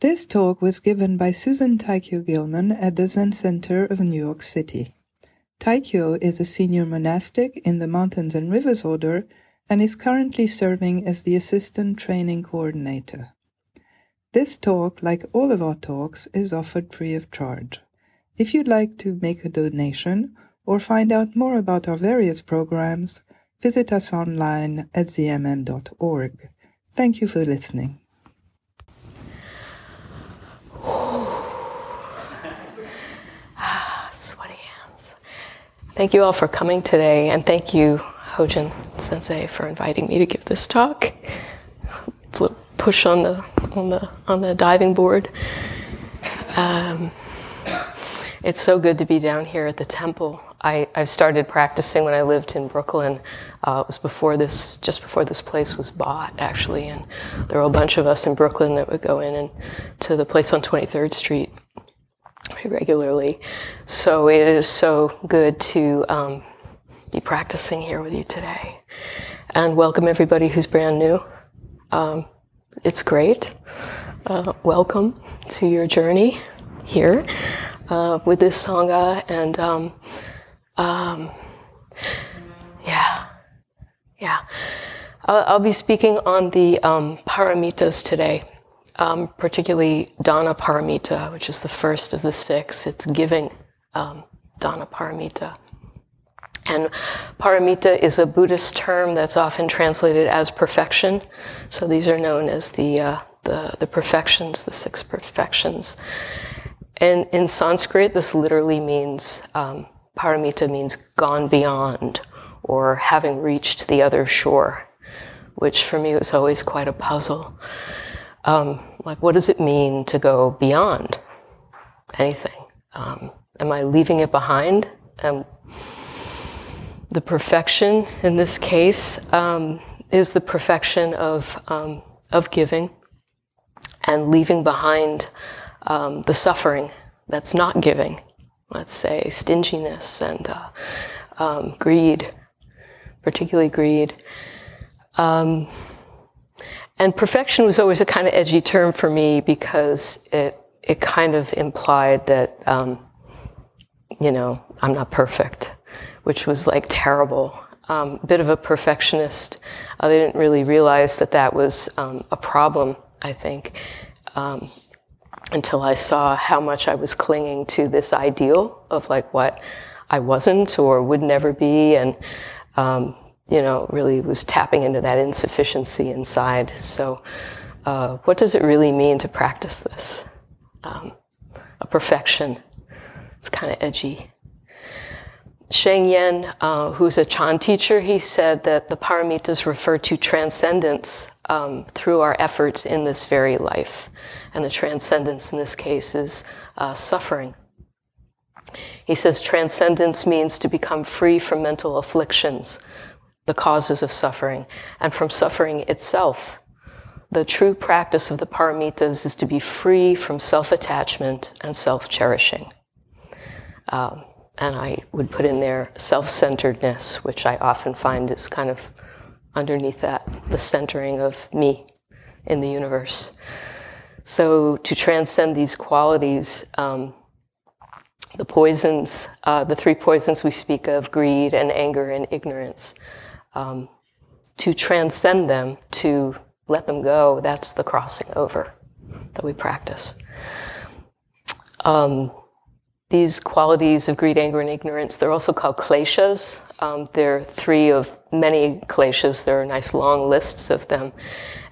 This talk was given by Suzanne Taikyo Gilman at the Zen Center of New York City. Taikyo is a senior monastic in the Mountains and Rivers Order and is currently serving as the assistant training coordinator. This talk, like all of our talks, is offered free of charge. If you'd like to make a donation or find out more about our various programs, visit us online at zmm.org. Thank you for listening. Thank you all for coming today, and thank you, Hojin Sensei, for inviting me to give this talk. Push on the on the on the diving board. Um, it's so good to be down here at the temple. I, I started practicing when I lived in Brooklyn. Uh, it was before this, just before this place was bought, actually, and there were a bunch of us in Brooklyn that would go in and to the place on 23rd Street regularly. So it is so good to um, be practicing here with you today. And welcome everybody who's brand new. Um, it's great. Uh, welcome to your journey here uh, with this Sangha. And um, um yeah, yeah. I'll, I'll, be speaking on the um, paramitas today um, particularly Dana Paramita, which is the first of the six. It's giving um, Dana Paramita. And paramita is a Buddhist term that's often translated as perfection. So these are known as the, uh, the, the perfections, the six perfections. And in Sanskrit, this literally means, um, paramita means gone beyond or having reached the other shore, which for me was always quite a puzzle. Um, like, what does it mean to go beyond anything? Um, am I leaving it behind? And the perfection in this case um, is the perfection of, um, of giving and leaving behind um, the suffering that's not giving. Let's say stinginess and uh, um, greed, particularly greed. And perfection was always a kind of edgy term for me because it it kind of implied that um, you know I'm not perfect, which was like terrible. Um, bit of a perfectionist. Uh, they didn't really realize that that was um, a problem. I think um, until I saw how much I was clinging to this ideal of like what I wasn't or would never be, and um, you know, really was tapping into that insufficiency inside. So, uh, what does it really mean to practice this? Um, a perfection. It's kind of edgy. Sheng Yen, uh, who's a Chan teacher, he said that the paramitas refer to transcendence um, through our efforts in this very life. And the transcendence in this case is uh, suffering. He says transcendence means to become free from mental afflictions, the causes of suffering and from suffering itself. The true practice of the paramitas is to be free from self attachment and self cherishing. Um, and I would put in there self centeredness, which I often find is kind of underneath that, the centering of me in the universe. So, to transcend these qualities, um, the poisons, uh, the three poisons we speak of greed and anger and ignorance um, to transcend them, to let them go, that's the crossing over that we practice. Um, these qualities of greed, anger, and ignorance, they're also called kleshas. Um, they're three of many kleshas. There are nice long lists of them.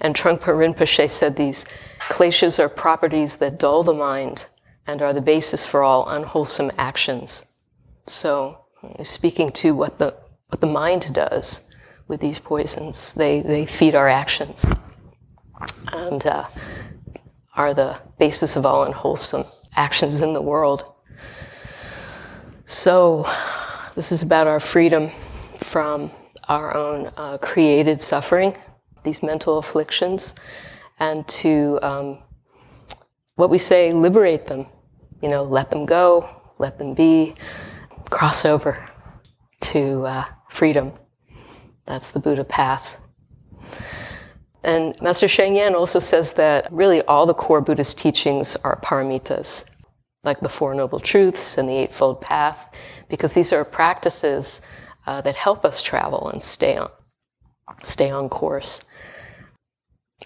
And Trungpa Rinpoche said these kleshas are properties that dull the mind and are the basis for all unwholesome actions. So, speaking to what the, what the mind does, with these poisons. They, they feed our actions and uh, are the basis of all unwholesome actions in the world. So, this is about our freedom from our own uh, created suffering, these mental afflictions, and to um, what we say, liberate them. You know, let them go, let them be, cross over to uh, freedom. That's the Buddha path. And Master Sheng Yen also says that really all the core Buddhist teachings are paramitas, like the Four Noble Truths and the Eightfold Path, because these are practices uh, that help us travel and stay on, stay on course.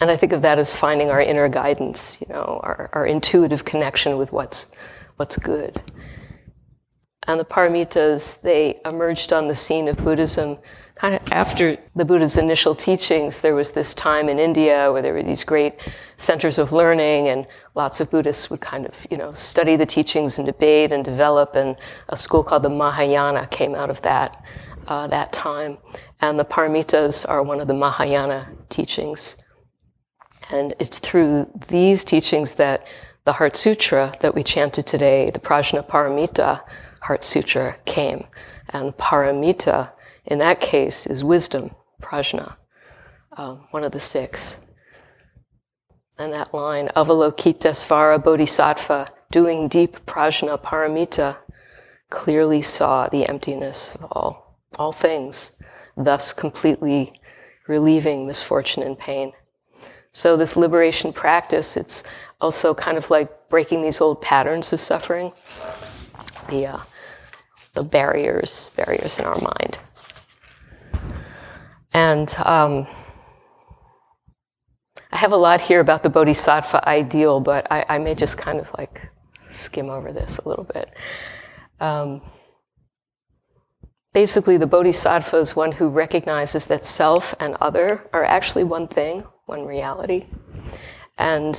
And I think of that as finding our inner guidance, you know, our, our intuitive connection with what's, what's good. And the paramitas, they emerged on the scene of Buddhism kind of after the Buddha's initial teachings. There was this time in India where there were these great centers of learning, and lots of Buddhists would kind of, you know, study the teachings and debate and develop. And a school called the Mahayana came out of that uh, that time. And the paramitas are one of the Mahayana teachings. And it's through these teachings that the Heart Sutra that we chanted today, the Prajnaparamita Heart Sutra, came. And paramita, in that case, is wisdom, prajna, um, one of the six. And that line, Avalokitesvara Bodhisattva, doing deep prajna paramita, clearly saw the emptiness of all, all things, thus completely relieving misfortune and pain. So this liberation practice, it's also kind of like breaking these old patterns of suffering, the, uh, the barriers, barriers in our mind. And um, I have a lot here about the bodhisattva ideal, but I, I, may just kind of like skim over this a little bit. Um, basically, the bodhisattva is one who recognizes that self and other are actually one thing, one reality. And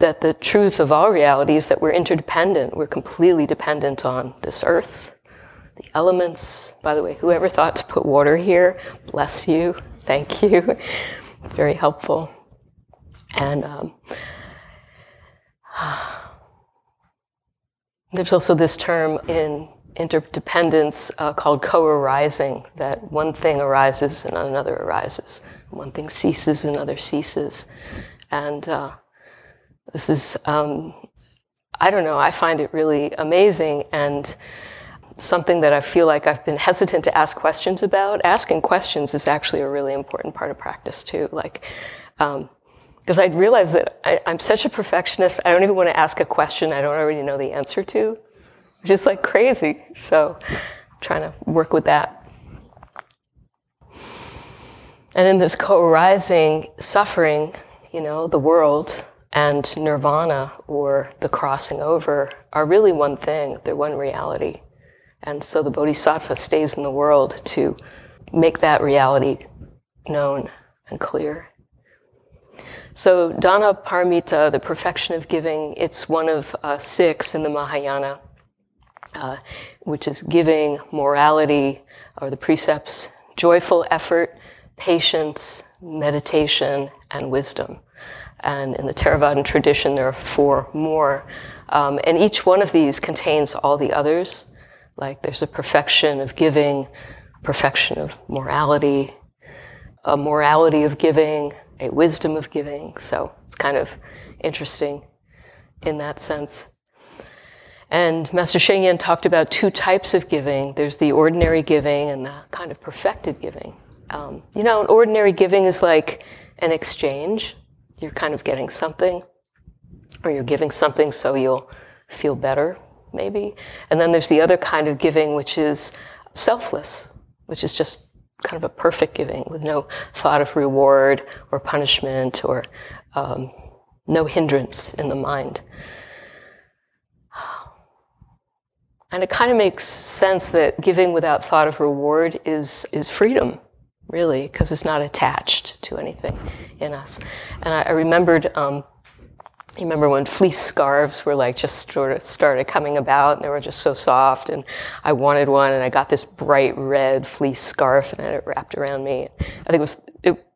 that the truth of all reality is that we're interdependent. We're completely dependent on this earth, the elements. By the way, whoever thought to put water here, bless you. Thank you. Very helpful. And um, there's also this term in interdependence uh, called co-arising, that one thing arises and another arises. One thing ceases, and another ceases. And uh, this is, um, I don't know, I find it really amazing and something that I feel like I've been hesitant to ask questions about. Asking questions is actually a really important part of practice too. Like, because um, I realized that I, I'm such a perfectionist, I don't even want to ask a question I don't already know the answer to, which is like crazy. So, I'm trying to work with that. And in this co-arising suffering, you know, the world and nirvana or the crossing over are really one thing. They're one reality. And so the bodhisattva stays in the world to make that reality known and clear. So dana paramita, the perfection of giving, it's one of uh, six in the Mahayana, uh, which is giving, morality, or the precepts, joyful effort, patience, meditation, and wisdom. And in the Theravadan tradition, there are four more. Um, and each one of these contains all the others. Like there's a perfection of giving, perfection of morality, a morality of giving, a wisdom of giving. So it's kind of interesting in that sense. And Master Sheng Yen talked about two types of giving. There's the ordinary giving and the kind of perfected giving. Um, you know, an ordinary giving is like an exchange. You're kind of getting something, or you're giving something so you'll feel better, maybe. And then there's the other kind of giving, which is selfless, which is just kind of a perfect giving with no thought of reward or punishment or um, no hindrance in the mind. And it kind of makes sense that giving without thought of reward is, is freedom really, because it's not attached to anything in us. And I, I remembered, um, remember when fleece scarves were like just sort of started coming about and they were just so soft and I wanted one and I got this bright red fleece scarf and I had it wrapped around me. I think it was, it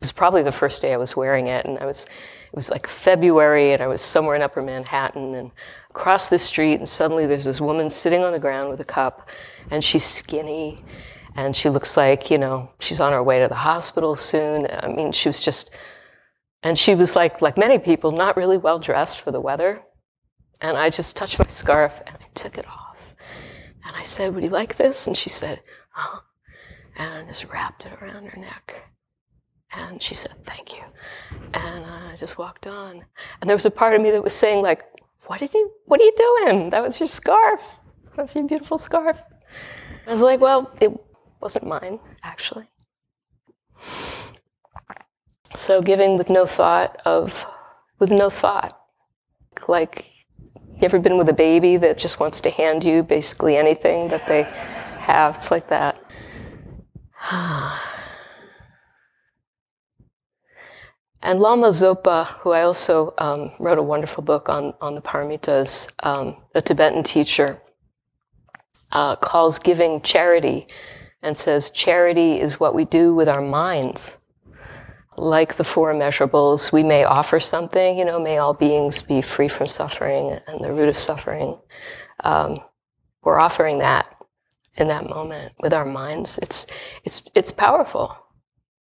was probably the first day I was wearing it and I was, it was like February and I was somewhere in upper Manhattan and across the street and suddenly there's this woman sitting on the ground with a cup and she's skinny and she looks like you know she's on her way to the hospital soon i mean she was just and she was like like many people not really well dressed for the weather and i just touched my scarf and i took it off and i said would you like this and she said oh and i just wrapped it around her neck And she said, Thank you. And I just walked on. And there was a part of me that was saying, like, what did you what are you doing? That was your scarf. That's your beautiful scarf. I was like, well, it wasn't mine, actually. So giving with no thought of with no thought. Like you ever been with a baby that just wants to hand you basically anything that they have? It's like that. And Lama Zopa, who I also um, wrote a wonderful book on, on the Paramitas, um, a Tibetan teacher, uh, calls giving charity and says charity is what we do with our minds. Like the four immeasurables, we may offer something, you know, may all beings be free from suffering and the root of suffering. Um, we're offering that in that moment with our minds. It's, it's, it's powerful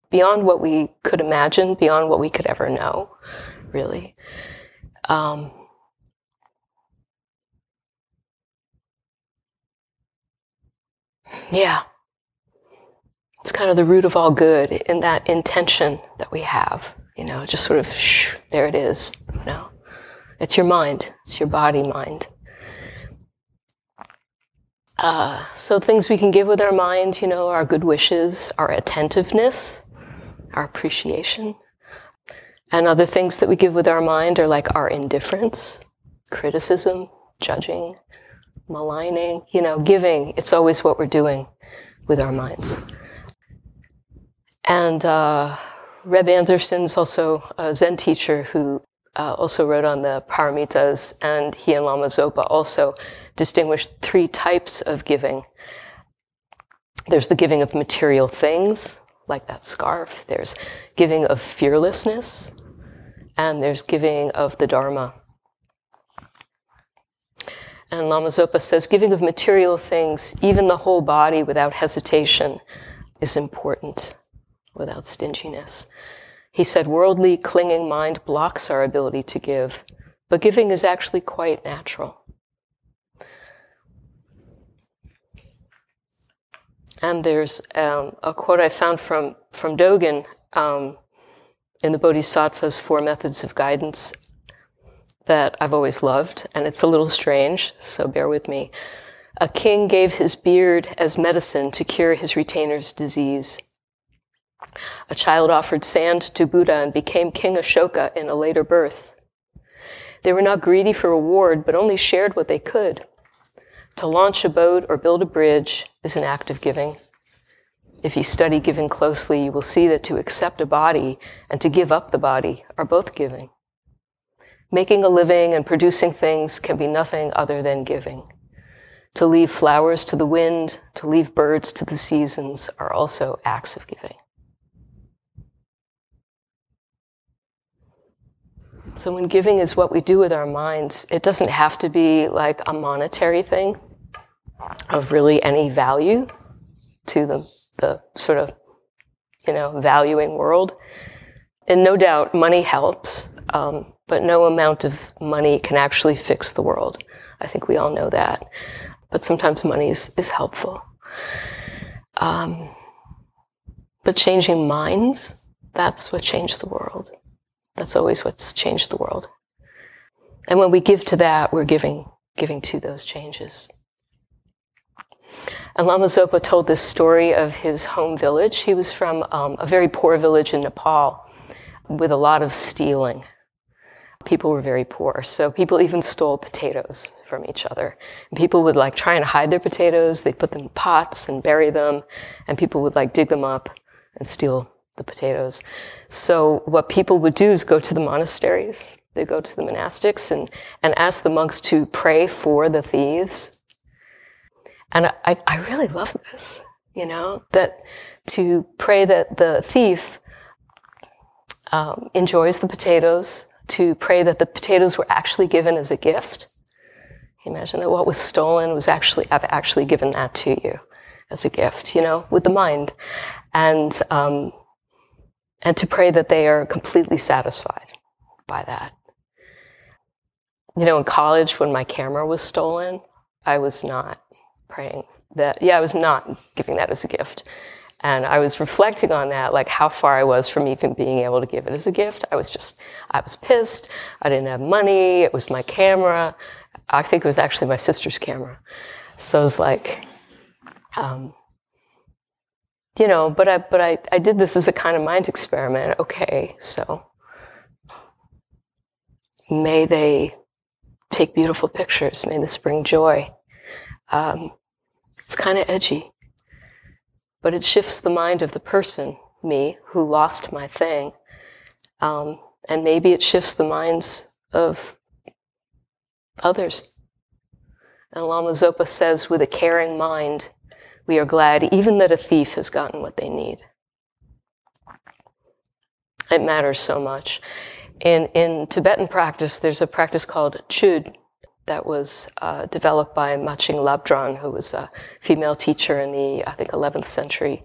beyond what we could imagine, beyond what we could ever know, really. Um, yeah. It's kind of the root of all good in that intention that we have, you know, just sort of, shh, there it is, you know. It's your mind, it's your body mind. Uh, so things we can give with our mind, you know, our good wishes, our attentiveness, our appreciation. And other things that we give with our mind are like our indifference, criticism, judging, maligning, you know, giving. It's always what we're doing with our minds. And uh, Reb Anderson's also a Zen teacher who uh, also wrote on the Paramitas, and he and Lama Zopa also distinguished three types of giving. There's the giving of material things, like that scarf. There's giving of fearlessness, and there's giving of the Dharma. And Lama Zopa says giving of material things, even the whole body without hesitation, is important without stinginess. He said worldly clinging mind blocks our ability to give, but giving is actually quite natural. And there's um, a quote I found from, from Dogen um, in the Bodhisattva's Four Methods of Guidance that I've always loved, and it's a little strange, so bear with me. A king gave his beard as medicine to cure his retainer's disease. A child offered sand to Buddha and became King Ashoka in a later birth. They were not greedy for reward, but only shared what they could. To launch a boat or build a bridge is an act of giving. If you study giving closely, you will see that to accept a body and to give up the body are both giving. Making a living and producing things can be nothing other than giving. To leave flowers to the wind, to leave birds to the seasons are also acts of giving. So when giving is what we do with our minds, it doesn't have to be like a monetary thing of really any value to the, the sort of, you know, valuing world. And no doubt money helps, um, but no amount of money can actually fix the world. I think we all know that. But sometimes money is, is helpful. Um, but changing minds, that's what changed the world. That's always what's changed the world. And when we give to that, we're giving, giving to those changes. And Lama Zopa told this story of his home village. He was from um, a very poor village in Nepal with a lot of stealing. People were very poor, so people even stole potatoes from each other. And people would like try and hide their potatoes. They'd put them in pots and bury them, and people would like dig them up and steal the potatoes. So what people would do is go to the monasteries. They go to the monastics and, and ask the monks to pray for the thieves. And I, I really love this, you know, that to pray that the thief um, enjoys the potatoes, to pray that the potatoes were actually given as a gift. Imagine that what was stolen was actually, I've actually given that to you as a gift, you know, with the mind. And, um, and to pray that they are completely satisfied by that. You know, in college, when my camera was stolen, I was not praying that, yeah, I was not giving that as a gift. And I was reflecting on that, like how far I was from even being able to give it as a gift. I was just, I was pissed. I didn't have money. It was my camera. I think it was actually my sister's camera. So it was like, um, you know, but I, but I, I did this as a kind of mind experiment. Okay, so may they take beautiful pictures. May this bring joy. Um, it's kind of edgy, but it shifts the mind of the person, me, who lost my thing. Um, and maybe it shifts the minds of others. And Lama Zopa says, with a caring mind, we are glad even that a thief has gotten what they need. It matters so much. In, in Tibetan practice, there's a practice called Chöd that was uh, developed by Machig Labdron, who was a female teacher in the, I think, 11th century.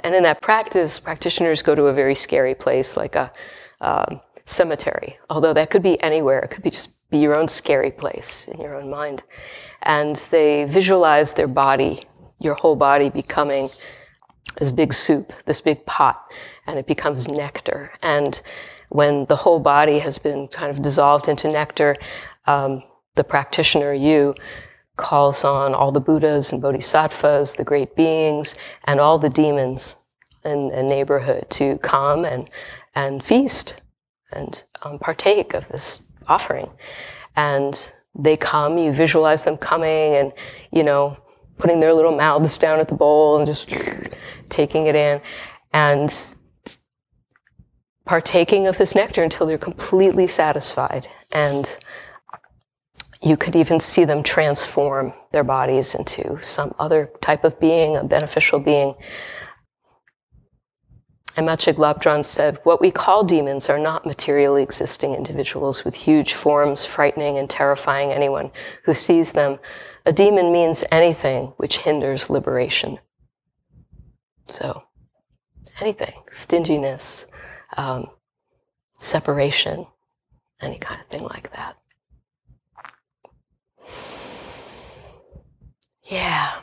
And in that practice, practitioners go to a very scary place like a um, cemetery, although that could be anywhere. It could be just be your own scary place in your own mind. And they visualize their body, your whole body becoming this big soup, this big pot, and it becomes nectar. And when the whole body has been kind of dissolved into nectar, um, the practitioner, you, calls on all the Buddhas and Bodhisattvas, the great beings, and all the demons in the neighborhood to come and, and feast and um, partake of this offering. And they come, you visualize them coming and, you know, putting their little mouths down at the bowl and just taking it in. And partaking of this nectar until they're completely satisfied. And you could even see them transform their bodies into some other type of being, a beneficial being. And Labdron said, What we call demons are not materially existing individuals with huge forms, frightening and terrifying anyone who sees them. A demon means anything which hinders liberation. So, anything, stinginess, um, separation, any kind of thing like that. Yeah.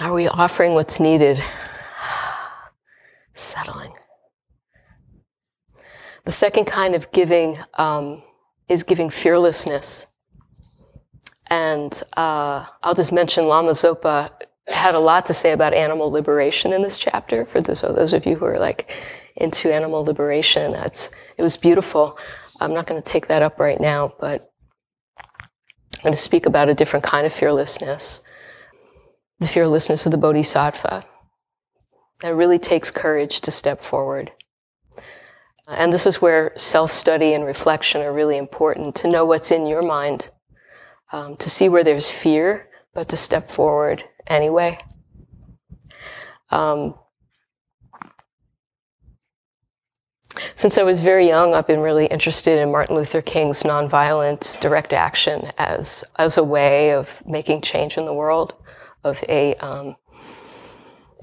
Are we offering what's needed? Settling. The second kind of giving um, is giving fearlessness. And uh, I'll just mention Lama Zopa had a lot to say about animal liberation in this chapter for those, those of you who are like into animal liberation. That's, it was beautiful. I'm not going to take that up right now, but I'm going to speak about a different kind of fearlessness the fearlessness of the bodhisattva. It really takes courage to step forward. And this is where self study and reflection are really important to know what's in your mind, um, to see where there's fear, but to step forward anyway. Um, since I was very young, I've been really interested in Martin Luther King's nonviolent direct action as, as a way of making change in the world, of a, um,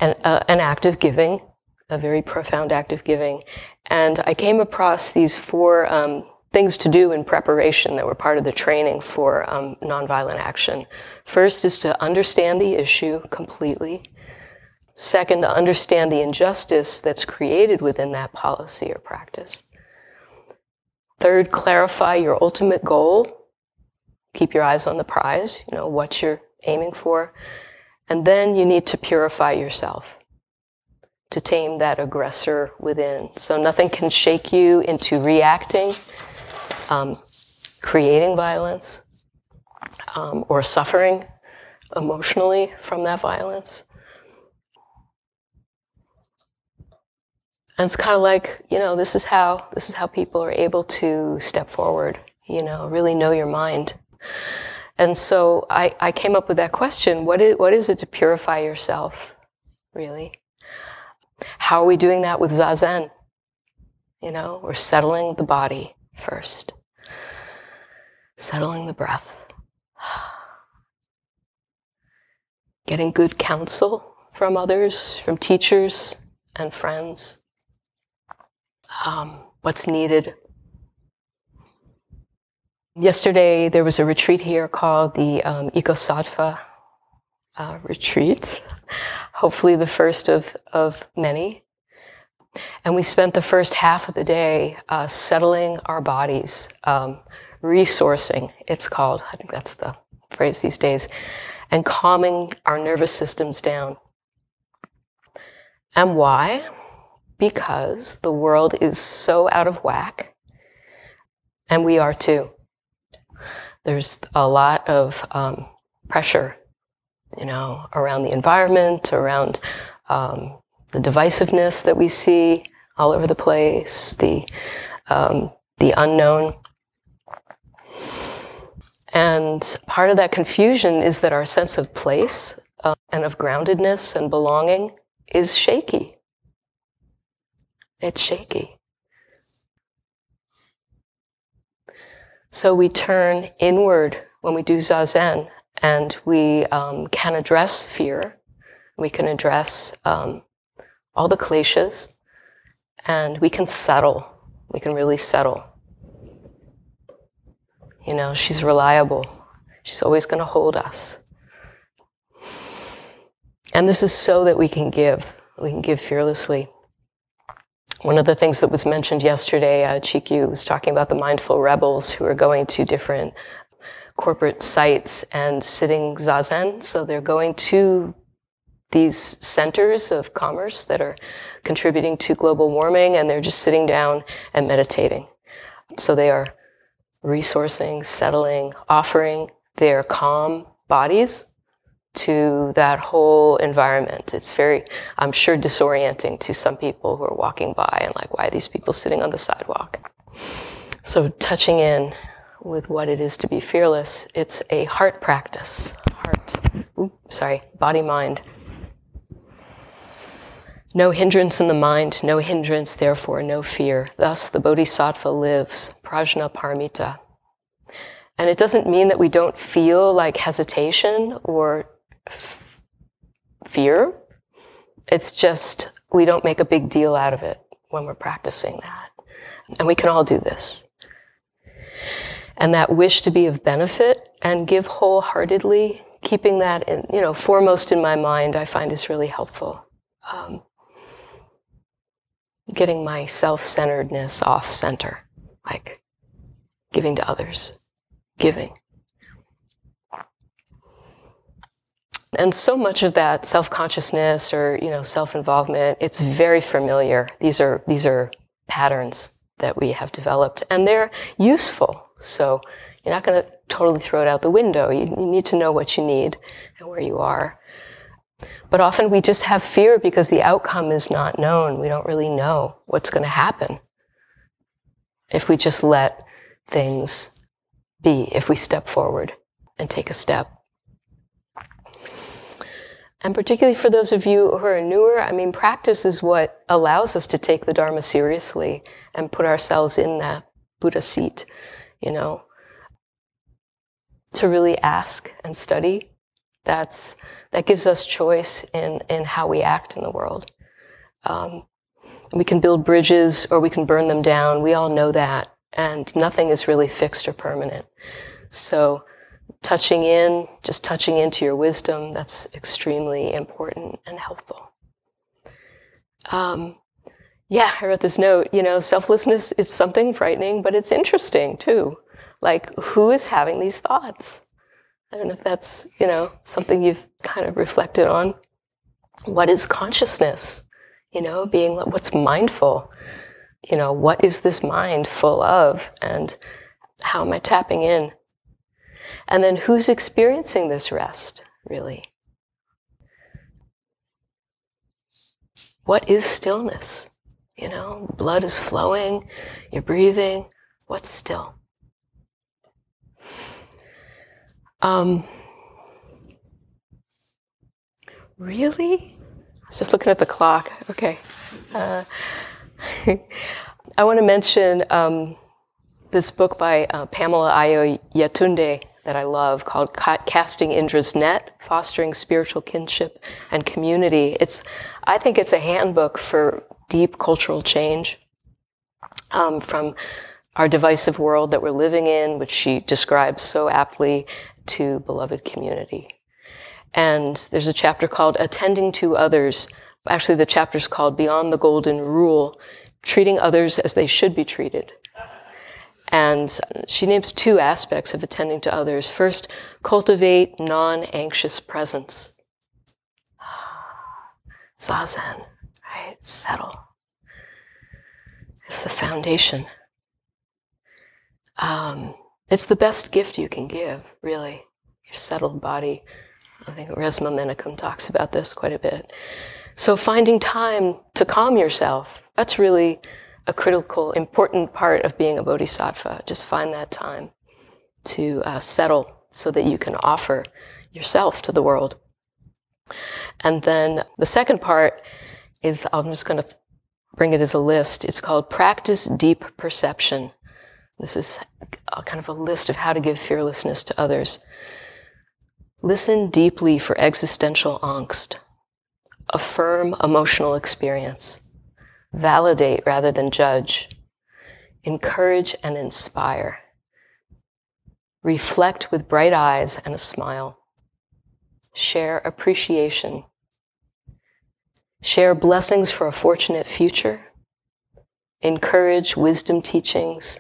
an, uh, an act of giving, a very profound act of giving. And I came across these four um, things to do in preparation that were part of the training for um, nonviolent action. First is to understand the issue completely. Second, to understand the injustice that's created within that policy or practice. Third, clarify your ultimate goal. Keep your eyes on the prize, you know, what you're aiming for. And then you need to purify yourself to tame that aggressor within. So nothing can shake you into reacting um, creating violence um, or suffering emotionally from that violence. And it's kind of like, you know, this is how this is how people are able to step forward, you know, really know your mind. And so I, I came up with that question, what is, what is it to purify yourself, really? How are we doing that with Zazen? You know, we're settling the body first settling the breath, getting good counsel from others, from teachers and friends, um, what's needed. Yesterday, there was a retreat here called the um, uh, retreat, hopefully the first of, of many. And we spent the first half of the day uh, settling our bodies, um, resourcing, it's called. I think that's the phrase these days, and calming our nervous systems down. And why? Because the world is so out of whack, and we are too. There's a lot of um, pressure, you know, around the environment, around um, the divisiveness that we see all over the place, the um, the unknown. And part of that confusion is that our sense of place uh, and of groundedness and belonging is shaky. It's shaky. So we turn inward when we do zazen and we um, can address fear. We can address um, all the kleshas and we can settle. We can really settle. You know, she's reliable. She's always going to hold us. And this is so that we can give. We can give fearlessly. One of the things that was mentioned yesterday, uh, Chikyu was talking about the mindful rebels who are going to different corporate sites and sitting zazen. So they're going to these centers of commerce that are contributing to global warming and they're just sitting down and meditating. So they are resourcing, settling, offering their calm bodies to that whole environment. It's very, I'm sure, disorienting to some people who are walking by and like, why are these people sitting on the sidewalk? So touching in with what it is to be fearless, it's a heart practice. Heart, oops, sorry, body mind. No hindrance in the mind, no hindrance, therefore no fear. Thus the bodhisattva lives, prajna paramita. And it doesn't mean that we don't feel like hesitation or f- fear. It's just we don't make a big deal out of it when we're practicing that. And we can all do this. And that wish to be of benefit and give wholeheartedly, keeping that in, you know, foremost in my mind, I find is really helpful. Um, getting my self-centeredness off center, like giving to others, giving. And so much of that self-consciousness or, you know, self-involvement, it's very familiar. These are, these are patterns that we have developed and they're useful. So you're not going to totally throw it out the window. You, you need to know what you need and where you are. But often we just have fear because the outcome is not known. We don't really know what's going to happen if we just let things be, if we step forward and take a step. And particularly for those of you who are newer, I mean, practice is what allows us to take the Dharma seriously and put ourselves in that Buddha seat, you know, to really ask and study. That's, that gives us choice in, in how we act in the world. Um, we can build bridges or we can burn them down. We all know that. And nothing is really fixed or permanent. So touching in, just touching into your wisdom, that's extremely important and helpful. Um, yeah, I wrote this note. You know, selflessness is something frightening, but it's interesting too. Like, who is having these thoughts? I don't know if that's, you know, something you've kind of reflected on. What is consciousness? You know, being what's mindful? You know, what is this mind full of? And how am I tapping in? And then who's experiencing this rest, really? What is stillness? You know, blood is flowing, you're breathing. What's still? Um, really? I was just looking at the clock. Okay. Uh, I want to mention um, this book by uh, Pamela Ayo Yetunde that I love called Casting Indra's Net, Fostering Spiritual Kinship and Community. It's, I think it's a handbook for deep cultural change um, from our divisive world that we're living in, which she describes so aptly, to beloved community. And there's a chapter called Attending to Others. Actually, the chapter's called Beyond the Golden Rule Treating Others as They Should Be Treated. And she names two aspects of attending to others. First, cultivate non anxious presence. Zazen, right? Settle. It's the foundation. Um, it's the best gift you can give, really. Your settled body. I think Resmaa Menakem talks about this quite a bit. So finding time to calm yourself, that's really a critical, important part of being a bodhisattva. Just find that time to uh, settle so that you can offer yourself to the world. And then the second part is I'm just going to bring it as a list. It's called Practice Deep Perception. This is a, kind of a list of how to give fearlessness to others. Listen deeply for existential angst. Affirm emotional experience. Validate rather than judge. Encourage and inspire. Reflect with bright eyes and a smile. Share appreciation. Share blessings for a fortunate future. Encourage wisdom teachings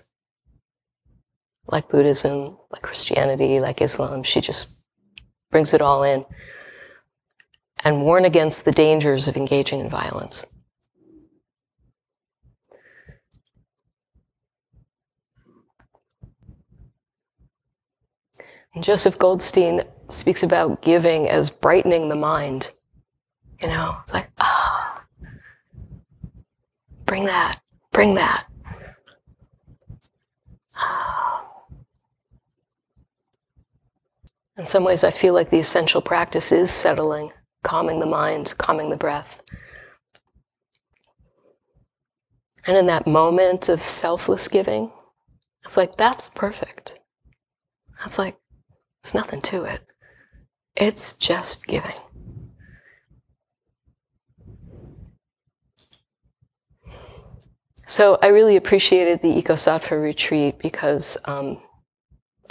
like Buddhism, like Christianity, like Islam. She just brings it all in and warn against the dangers of engaging in violence. And Joseph Goldstein speaks about giving as brightening the mind. You know, it's like, ah, oh, bring that, bring that. In some ways, I feel like the essential practice is settling, calming the mind, calming the breath. And in that moment of selfless giving, it's like, that's perfect. That's like, there's nothing to it. It's just giving. So I really appreciated the Ecosattva retreat because um,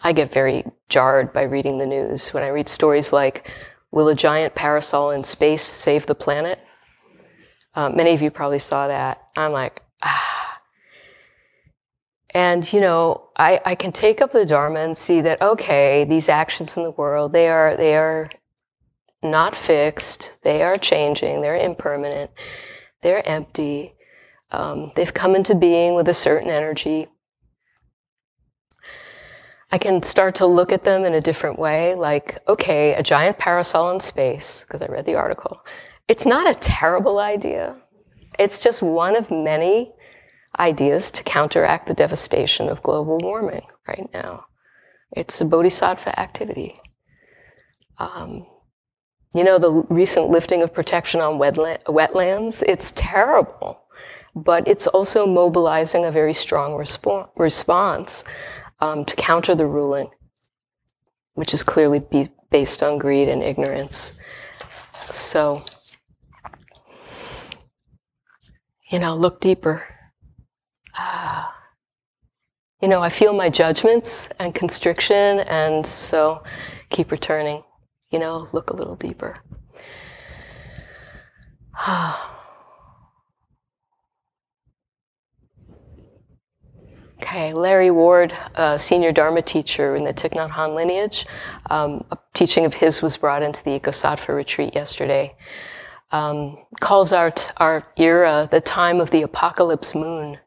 I get very jarred by reading the news. When I read stories like, Will a giant parasol in space save the planet? Uh, many of you probably saw that. I'm like, ah. And, you know, I, I can take up the Dharma and see that, okay, these actions in the world, they are, they are not fixed, they are changing, they're impermanent, they're empty, um, they've come into being with a certain energy. I can start to look at them in a different way, like, okay, a giant parasol in space, because I read the article. It's not a terrible idea. It's just one of many ideas to counteract the devastation of global warming right now. It's a bodhisattva activity. Um, you know, the recent lifting of protection on wetlands, it's terrible, but it's also mobilizing a very strong respo- response um, to counter the ruling, which is clearly be based on greed and ignorance. So, you know, look deeper. Ah. You know, I feel my judgments and constriction, and so keep returning. You know, look a little deeper. Okay, Larry Ward, a senior Dharma teacher in the Thich Nhat Hanh lineage, um, a teaching of his was brought into the Ecosattva retreat yesterday. Um, calls our, t- our era the time of the apocalypse moon.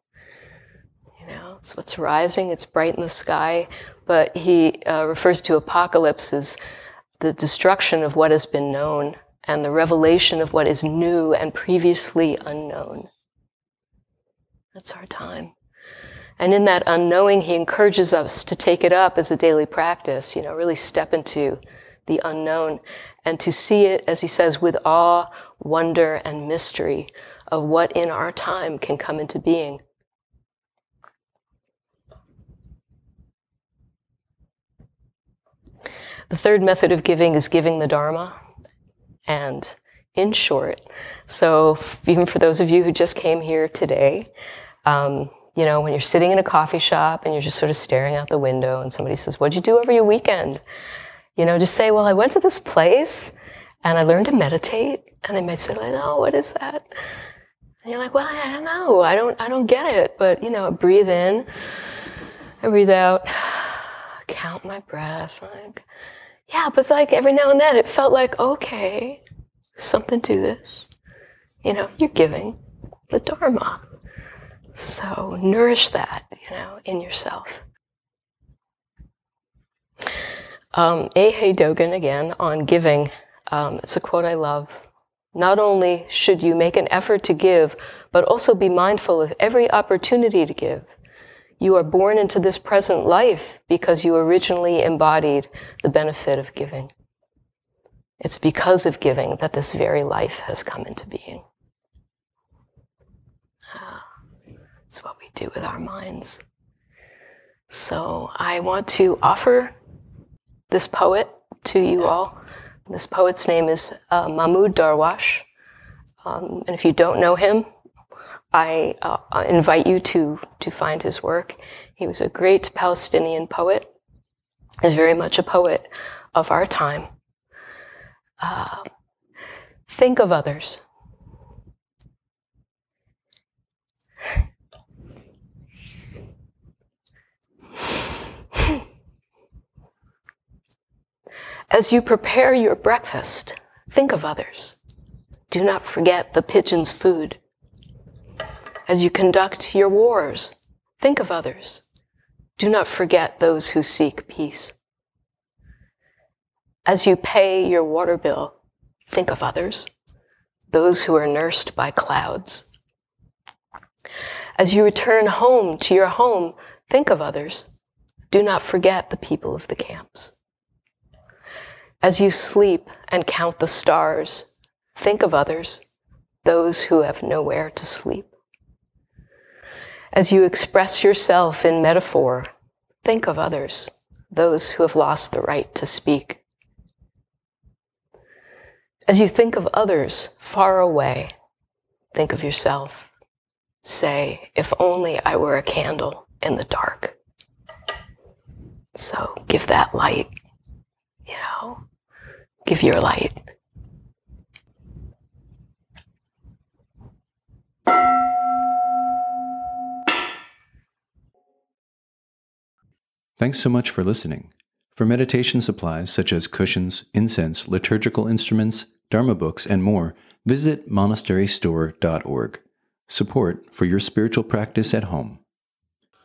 You know, it's what's rising, it's bright in the sky, but he uh, refers to apocalypse as the destruction of what has been known and the revelation of what is new and previously unknown. That's our time. And in that unknowing, he encourages us to take it up as a daily practice, you know, really step into the unknown and to see it, as he says, with awe, wonder, and mystery of what in our time can come into being. The third method of giving is giving the Dharma. And in short, so even for those of you who just came here today, um, you know, when you're sitting in a coffee shop and you're just sort of staring out the window and somebody says, What'd you do over your weekend? You know, just say, Well, I went to this place And I learned to meditate, and they might say, like, oh, what is that? And you're like, well, I don't know. I don't, I don't get it. But, you know, breathe in, I breathe out, count my breath. Like, yeah, but like every now and then it felt like, okay, something to this. You know, you're giving the Dharma. So nourish that, you know, in yourself. Um, Eihei Dogen again on giving. Um, it's a quote I love. Not only should you make an effort to give, but also be mindful of every opportunity to give. You are born into this present life because you originally embodied the benefit of giving. It's because of giving that this very life has come into being. It's what we do with our minds. So I want to offer this poet to you all. This poet's name is uh, Mahmoud Darwish. Um, and if you don't know him, I uh, invite you to, to find his work. He was a great Palestinian poet, is very much a poet of our time. Uh, think of others. As you prepare your breakfast, think of others. Do not forget the pigeon's food. As you conduct your wars, think of others. Do not forget those who seek peace. As you pay your water bill, think of others, those who are nursed by clouds. As you return home to your home, think of others. Do not forget the people of the camps. As you sleep and count the stars, think of others, those who have nowhere to sleep. As you express yourself in metaphor, think of others, those who have lost the right to speak. As you think of others far away, think of yourself. Say, if only I were a candle in the dark. So give that light, you know, give your light. Thanks so much for listening. For meditation supplies such as cushions, incense, liturgical instruments, Dharma books, and more, visit monasterystore.org. Support for your spiritual practice at home.